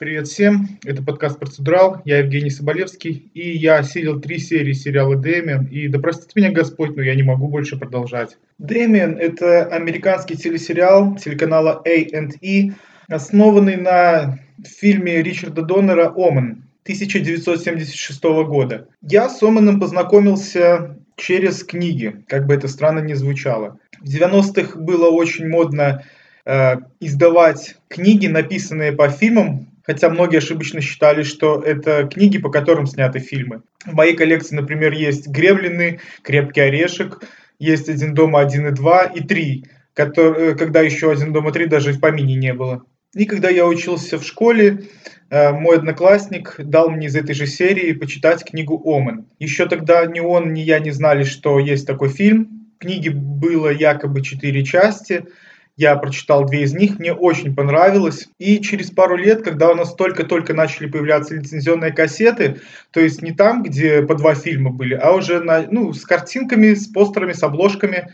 Привет всем, это подкаст «Процедурал», я Евгений Соболевский, и я осилил три серии сериала «Дэмиан», и да простит меня Господь, но я не могу больше продолжать. «Дэмиан» — это американский телесериал телеканала A&E, основанный на фильме Ричарда Доннера «Омен» 1976 года. Я с Оманом познакомился через книги, как бы это странно ни звучало. В 90-х было очень модно э, издавать книги, написанные по фильмам, хотя многие ошибочно считали, что это книги, по которым сняты фильмы. В моей коллекции, например, есть «Гремлины», «Крепкий орешек», есть «Один дома», «Один и два» и «Три», который, э, когда еще «Один дома», «Три» даже в помине не было. И когда я учился в школе, э, мой одноклассник дал мне из этой же серии почитать книгу «Омен». Еще тогда ни он, ни я не знали, что есть такой фильм. В книге было якобы четыре части – я прочитал две из них, мне очень понравилось. И через пару лет, когда у нас только-только начали появляться лицензионные кассеты, то есть не там, где по два фильма были, а уже на, ну, с картинками, с постерами, с обложками.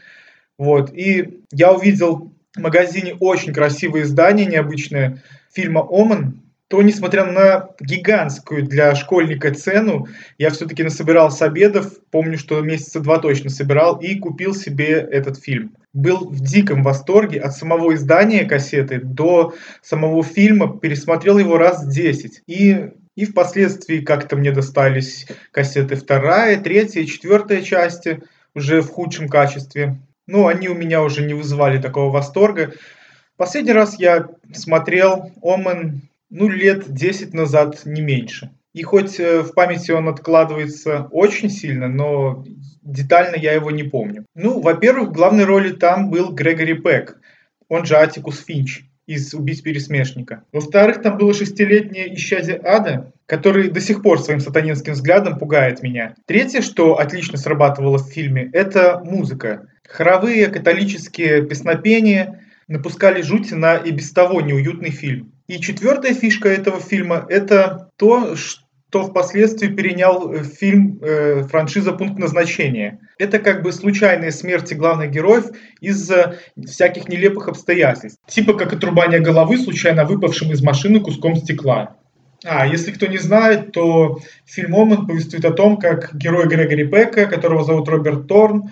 Вот. И я увидел в магазине очень красивые издания, необычные, фильма «Омен», то, несмотря на гигантскую для школьника цену, я все-таки насобирал с обедов, помню, что месяца два точно собирал, и купил себе этот фильм. Был в диком восторге от самого издания кассеты до самого фильма, пересмотрел его раз 10. И и впоследствии как-то мне достались кассеты вторая, третья четвертая части уже в худшем качестве. Но они у меня уже не вызывали такого восторга. Последний раз я смотрел Омен ну, лет 10 назад, не меньше. И хоть э, в памяти он откладывается очень сильно, но детально я его не помню. Ну, во-первых, в главной роли там был Грегори Пэк, он же Атикус Финч из «Убить пересмешника». Во-вторых, там было шестилетнее исчадие ада, который до сих пор своим сатанинским взглядом пугает меня. Третье, что отлично срабатывало в фильме, это музыка. Хоровые католические песнопения напускали жути на и без того неуютный фильм. И четвертая фишка этого фильма – это то, что впоследствии перенял э, фильм э, франшиза «Пункт назначения». Это как бы случайные смерти главных героев из-за всяких нелепых обстоятельств. Типа как отрубание головы случайно выпавшим из машины куском стекла. А, если кто не знает, то фильм «Оман» повествует о том, как герой Грегори Пека, которого зовут Роберт Торн,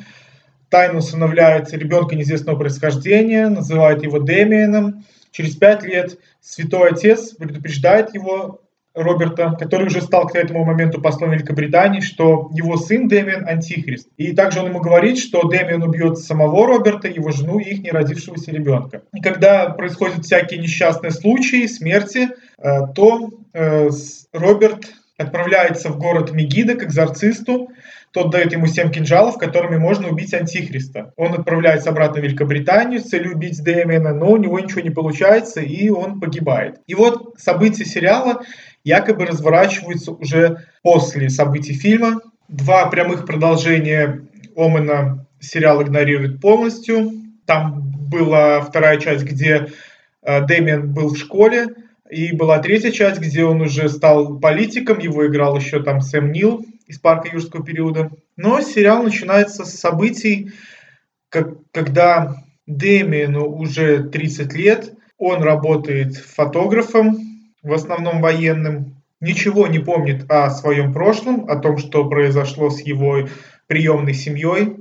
тайно усыновляет ребенка неизвестного происхождения, называет его Дэмиеном, Через пять лет святой отец предупреждает его, Роберта, который уже стал к этому моменту послом Великобритании, что его сын Дэмиан – антихрист. И также он ему говорит, что Дэмиан убьет самого Роберта, его жену и их неродившегося ребенка. И когда происходят всякие несчастные случаи, смерти, э, то э, Роберт отправляется в город Мегида к экзорцисту, тот дает ему семь кинжалов, которыми можно убить Антихриста. Он отправляется обратно в Великобританию с целью убить Дэмиана, но у него ничего не получается, и он погибает. И вот события сериала якобы разворачиваются уже после событий фильма. Два прямых продолжения Омена сериал игнорирует полностью. Там была вторая часть, где э, Дэмиан был в школе, и была третья часть, где он уже стал политиком, его играл еще там Сэм Нил, из парка юрского периода. Но сериал начинается с событий, как, когда Дэмиену уже 30 лет, он работает фотографом, в основном военным, ничего не помнит о своем прошлом, о том, что произошло с его приемной семьей,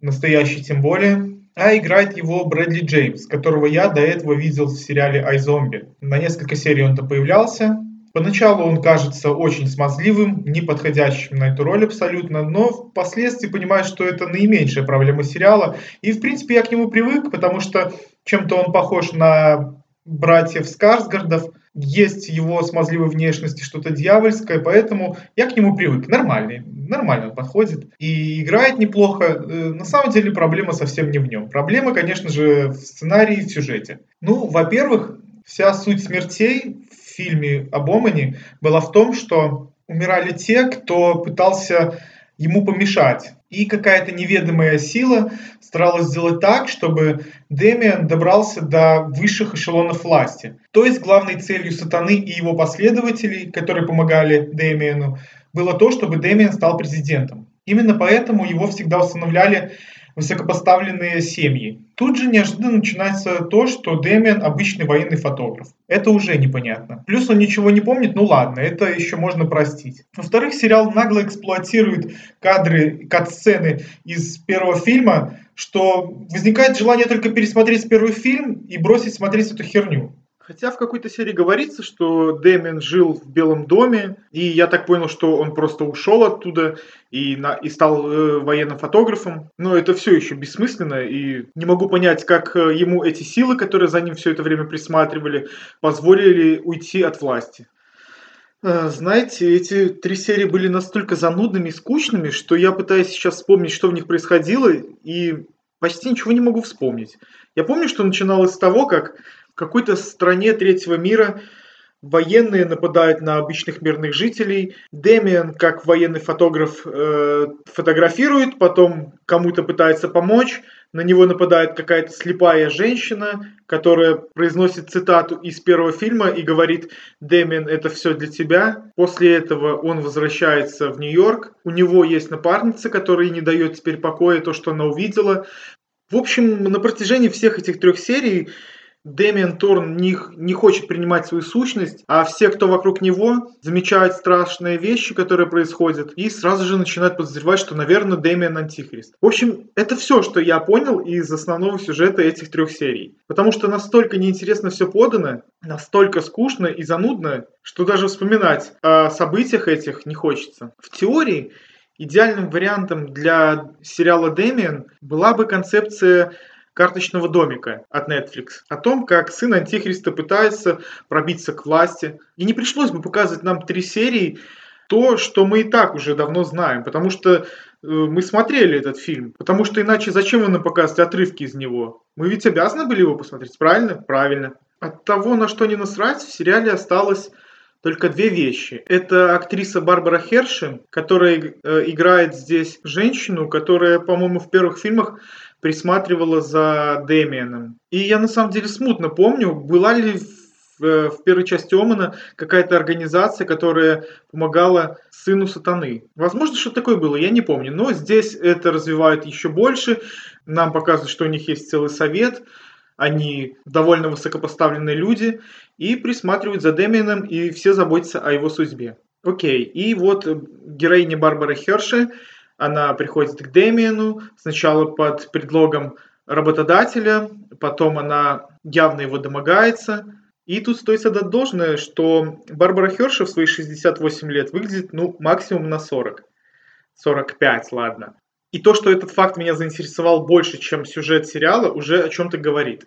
настоящей тем более, а играет его Брэдли Джеймс, которого я до этого видел в сериале «Айзомби». На несколько серий он то появлялся, Поначалу он кажется очень смазливым, не подходящим на эту роль абсолютно, но впоследствии понимаю, что это наименьшая проблема сериала. И, в принципе, я к нему привык, потому что чем-то он похож на братьев Скарсгардов, есть его смазливой внешности что-то дьявольское, поэтому я к нему привык. Нормальный, нормально он подходит и играет неплохо. Э, на самом деле проблема совсем не в нем. Проблема, конечно же, в сценарии и в сюжете. Ну, во-первых, вся суть смертей фильме об Омане была в том, что умирали те, кто пытался ему помешать. И какая-то неведомая сила старалась сделать так, чтобы Демиан добрался до высших эшелонов власти. То есть главной целью сатаны и его последователей, которые помогали Демиану, было то, чтобы Демиан стал президентом. Именно поэтому его всегда устанавливали высокопоставленные семьи. Тут же неожиданно начинается то, что Дэмиан обычный военный фотограф. Это уже непонятно. Плюс он ничего не помнит, ну ладно, это еще можно простить. Во-вторых, сериал нагло эксплуатирует кадры, кат-сцены из первого фильма, что возникает желание только пересмотреть первый фильм и бросить смотреть эту херню. Хотя в какой-то серии говорится, что Дэмин жил в Белом доме, и я так понял, что он просто ушел оттуда и, на, и стал э, военным фотографом. Но это все еще бессмысленно, и не могу понять, как э, ему эти силы, которые за ним все это время присматривали, позволили уйти от власти. Э, знаете, эти три серии были настолько занудными и скучными, что я пытаюсь сейчас вспомнить, что в них происходило, и почти ничего не могу вспомнить. Я помню, что начиналось с того, как в какой-то стране третьего мира военные нападают на обычных мирных жителей. Демиан, как военный фотограф, э, фотографирует, потом кому-то пытается помочь. На него нападает какая-то слепая женщина, которая произносит цитату из первого фильма и говорит «Дэмиан, это все для тебя». После этого он возвращается в Нью-Йорк. У него есть напарница, которая не дает теперь покоя то, что она увидела. В общем, на протяжении всех этих трех серий Дэмиан Торн не, не хочет принимать свою сущность, а все, кто вокруг него, замечают страшные вещи, которые происходят, и сразу же начинают подозревать, что, наверное, Дэмиан антихрист. В общем, это все, что я понял из основного сюжета этих трех серий. Потому что настолько неинтересно все подано, настолько скучно и занудно, что даже вспоминать о событиях этих не хочется. В теории идеальным вариантом для сериала Дэмиан была бы концепция карточного домика от Netflix о том, как сын Антихриста пытается пробиться к власти. И не пришлось бы показывать нам три серии то, что мы и так уже давно знаем, потому что э, мы смотрели этот фильм, потому что иначе зачем вы нам показывать отрывки из него? Мы ведь обязаны были его посмотреть, правильно? Правильно. От того, на что не насрать, в сериале осталось только две вещи. Это актриса Барбара Хершин, которая э, играет здесь женщину, которая, по-моему, в первых фильмах присматривала за Дэмианом. И я на самом деле смутно помню, была ли в, э, в первой части Омана какая-то организация, которая помогала сыну сатаны. Возможно, что такое было, я не помню. Но здесь это развивают еще больше. Нам показывают, что у них есть целый совет. Они довольно высокопоставленные люди и присматривают за Дэмианом, и все заботятся о его судьбе. Окей, и вот героиня Барбара Херши она приходит к Дэмиену, сначала под предлогом работодателя, потом она явно его домогается. И тут стоит отдать должное, что Барбара Херша в свои 68 лет выглядит ну, максимум на 40. 45, ладно. И то, что этот факт меня заинтересовал больше, чем сюжет сериала, уже о чем-то говорит.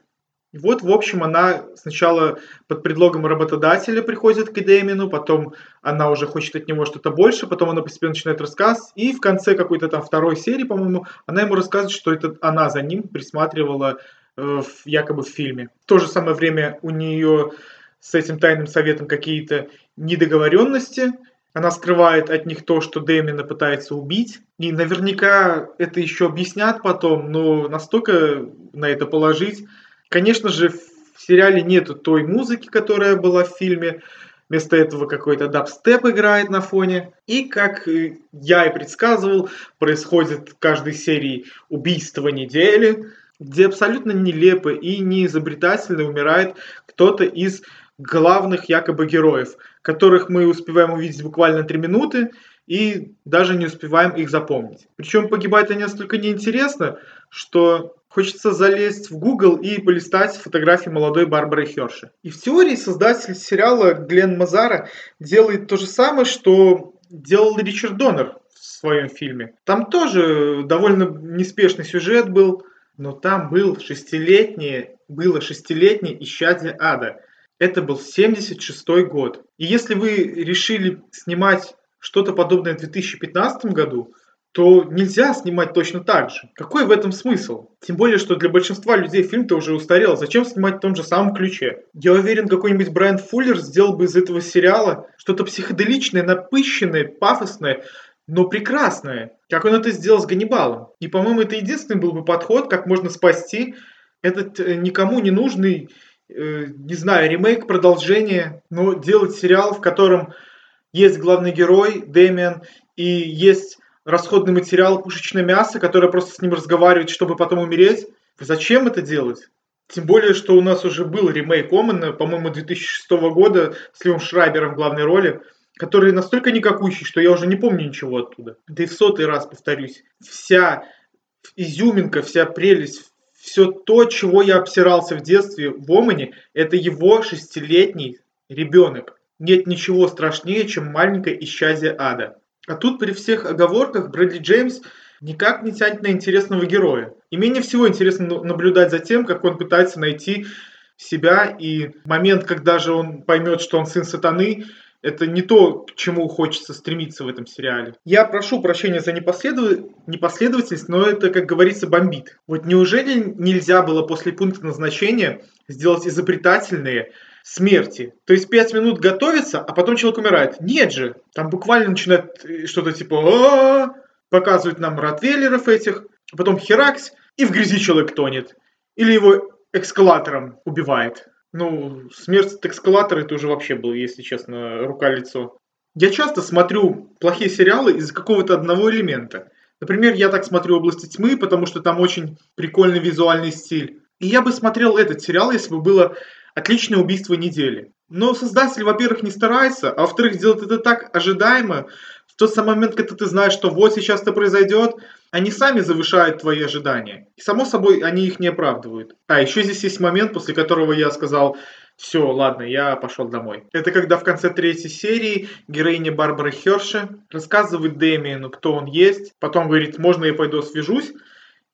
И вот, в общем, она сначала под предлогом работодателя приходит к Дэмину, потом она уже хочет от него что-то больше, потом она постепенно начинает рассказ, и в конце какой-то там второй серии, по-моему, она ему рассказывает, что это она за ним присматривала э, в, якобы в фильме. В то же самое время у нее с этим тайным советом какие-то недоговоренности, она скрывает от них то, что Дэмина пытается убить. И наверняка это еще объяснят потом, но настолько на это положить Конечно же, в сериале нету той музыки, которая была в фильме. Вместо этого какой-то дабстеп играет на фоне. И, как я и предсказывал, происходит в каждой серии убийство недели, где абсолютно нелепо и неизобретательно умирает кто-то из главных якобы героев, которых мы успеваем увидеть буквально три минуты и даже не успеваем их запомнить. Причем погибают они настолько неинтересно, что Хочется залезть в Google и полистать фотографии молодой Барбары Херши. И в теории создатель сериала Глен Мазара делает то же самое, что делал Ричард Доннер в своем фильме. Там тоже довольно неспешный сюжет был, но там был шестилетнее, было шестилетнее исчадие ада. Это был 76 год. И если вы решили снимать что-то подобное в 2015 году, то нельзя снимать точно так же. Какой в этом смысл? Тем более, что для большинства людей фильм-то уже устарел. Зачем снимать в том же самом ключе? Я уверен, какой-нибудь Брайан Фуллер сделал бы из этого сериала что-то психоделичное, напыщенное, пафосное, но прекрасное, как он это сделал с Ганнибалом. И, по-моему, это единственный был бы подход, как можно спасти этот э, никому не нужный, э, не знаю, ремейк, продолжение, но делать сериал, в котором есть главный герой, Дэмиан, и есть расходный материал, пушечное мясо, которое просто с ним разговаривает, чтобы потом умереть. Зачем это делать? Тем более, что у нас уже был ремейк Омана, по-моему, 2006 года с Ливом Шрайбером в главной роли, который настолько никакущий, что я уже не помню ничего оттуда. Да и в сотый раз повторюсь, вся изюминка, вся прелесть, все то, чего я обсирался в детстве в Омане, это его шестилетний ребенок. Нет ничего страшнее, чем маленькое исчадие ада. А тут при всех оговорках Брэдли Джеймс никак не тянет на интересного героя. И менее всего интересно наблюдать за тем, как он пытается найти себя, и момент, когда же он поймет, что он сын сатаны, это не то, к чему хочется стремиться в этом сериале. Я прошу прощения за непоследов... непоследовательность, но это, как говорится, бомбит. Вот неужели нельзя было после пункта назначения сделать изобретательные смерти? То есть пять минут готовиться, а потом человек умирает. Нет же, там буквально начинает э, что-то типа показывают нам ротвейлеров этих, а потом херакс, и в грязи человек тонет. Или его экскалатором убивает. Ну, смерть от эскалатора это уже вообще был, если честно, рука-лицо. Я часто смотрю плохие сериалы из-за какого-то одного элемента. Например, я так смотрю «Области тьмы», потому что там очень прикольный визуальный стиль. И я бы смотрел этот сериал, если бы было отличное убийство недели. Но создатель, во-первых, не старается, а во-вторых, делает это так ожидаемо, тот самый момент, когда ты знаешь, что вот сейчас это произойдет, они сами завышают твои ожидания. И само собой, они их не оправдывают. А еще здесь есть момент, после которого я сказал, все, ладно, я пошел домой. Это когда в конце третьей серии героиня Барбара Херши рассказывает Дэмиену, кто он есть. Потом говорит, можно я пойду свяжусь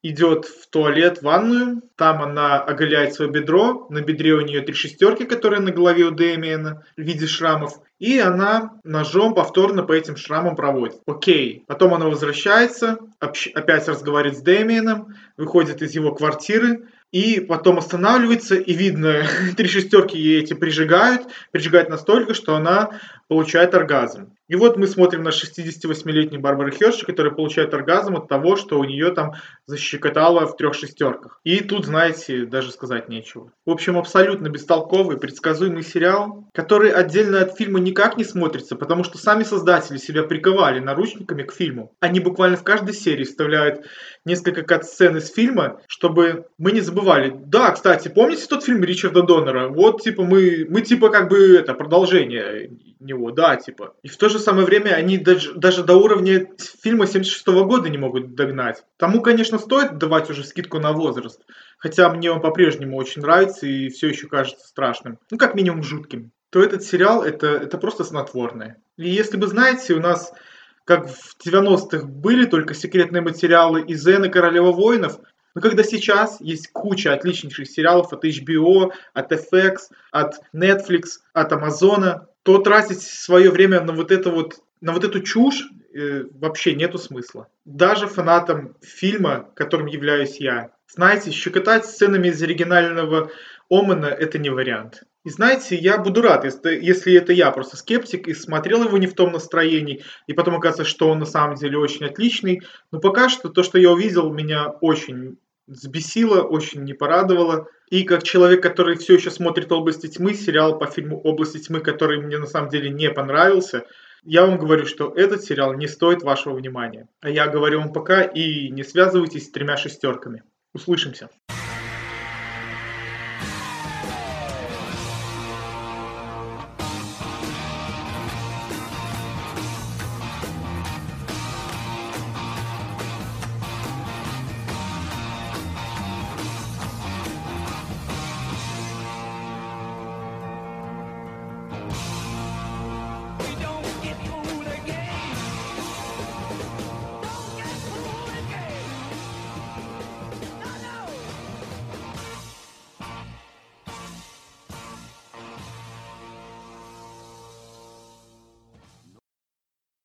идет в туалет, в ванную. Там она оголяет свое бедро. На бедре у нее три шестерки, которые на голове у Дэмиена в виде шрамов. И она ножом повторно по этим шрамам проводит. Окей. Потом она возвращается, опять разговаривает с Дэмиеном, выходит из его квартиры, и потом останавливается, и видно, три шестерки ей эти прижигают, прижигают настолько, что она получает оргазм. И вот мы смотрим на 68-летнюю Барбару Херши, которая получает оргазм от того, что у нее там защекотало в трех шестерках. И тут, знаете, даже сказать нечего. В общем, абсолютно бестолковый, предсказуемый сериал, который отдельно от фильма никак не смотрится, потому что сами создатели себя приковали наручниками к фильму. Они буквально в каждой серии вставляют несколько кат-сцен из фильма, чтобы мы не забывали. Да, кстати, помните тот фильм Ричарда Доннера? Вот, типа, мы, мы типа, как бы, это, продолжение него, да, типа. И в то же самое время они даже, даже до уровня фильма 76 -го года не могут догнать. Тому, конечно, стоит давать уже скидку на возраст, хотя мне он по-прежнему очень нравится и все еще кажется страшным. Ну, как минимум, жутким. То этот сериал это, это просто снотворное. И если вы знаете, у нас как в 90-х были только секретные материалы из Зена Королева воинов, но когда сейчас есть куча отличнейших сериалов от HBO, от FX, от Netflix, от Амазона, то тратить свое время на вот это вот на вот эту чушь э, вообще нету смысла. Даже фанатам фильма, которым являюсь я, знаете, щекотать сценами из оригинального Омана это не вариант. И знаете, я буду рад, если, если это я просто скептик и смотрел его не в том настроении, и потом оказывается, что он на самом деле очень отличный. Но пока что то, что я увидел, меня очень взбесило, очень не порадовало. И как человек, который все еще смотрит «Области тьмы», сериал по фильму «Области тьмы», который мне на самом деле не понравился, я вам говорю, что этот сериал не стоит вашего внимания. А я говорю вам пока и не связывайтесь с тремя шестерками. Услышимся.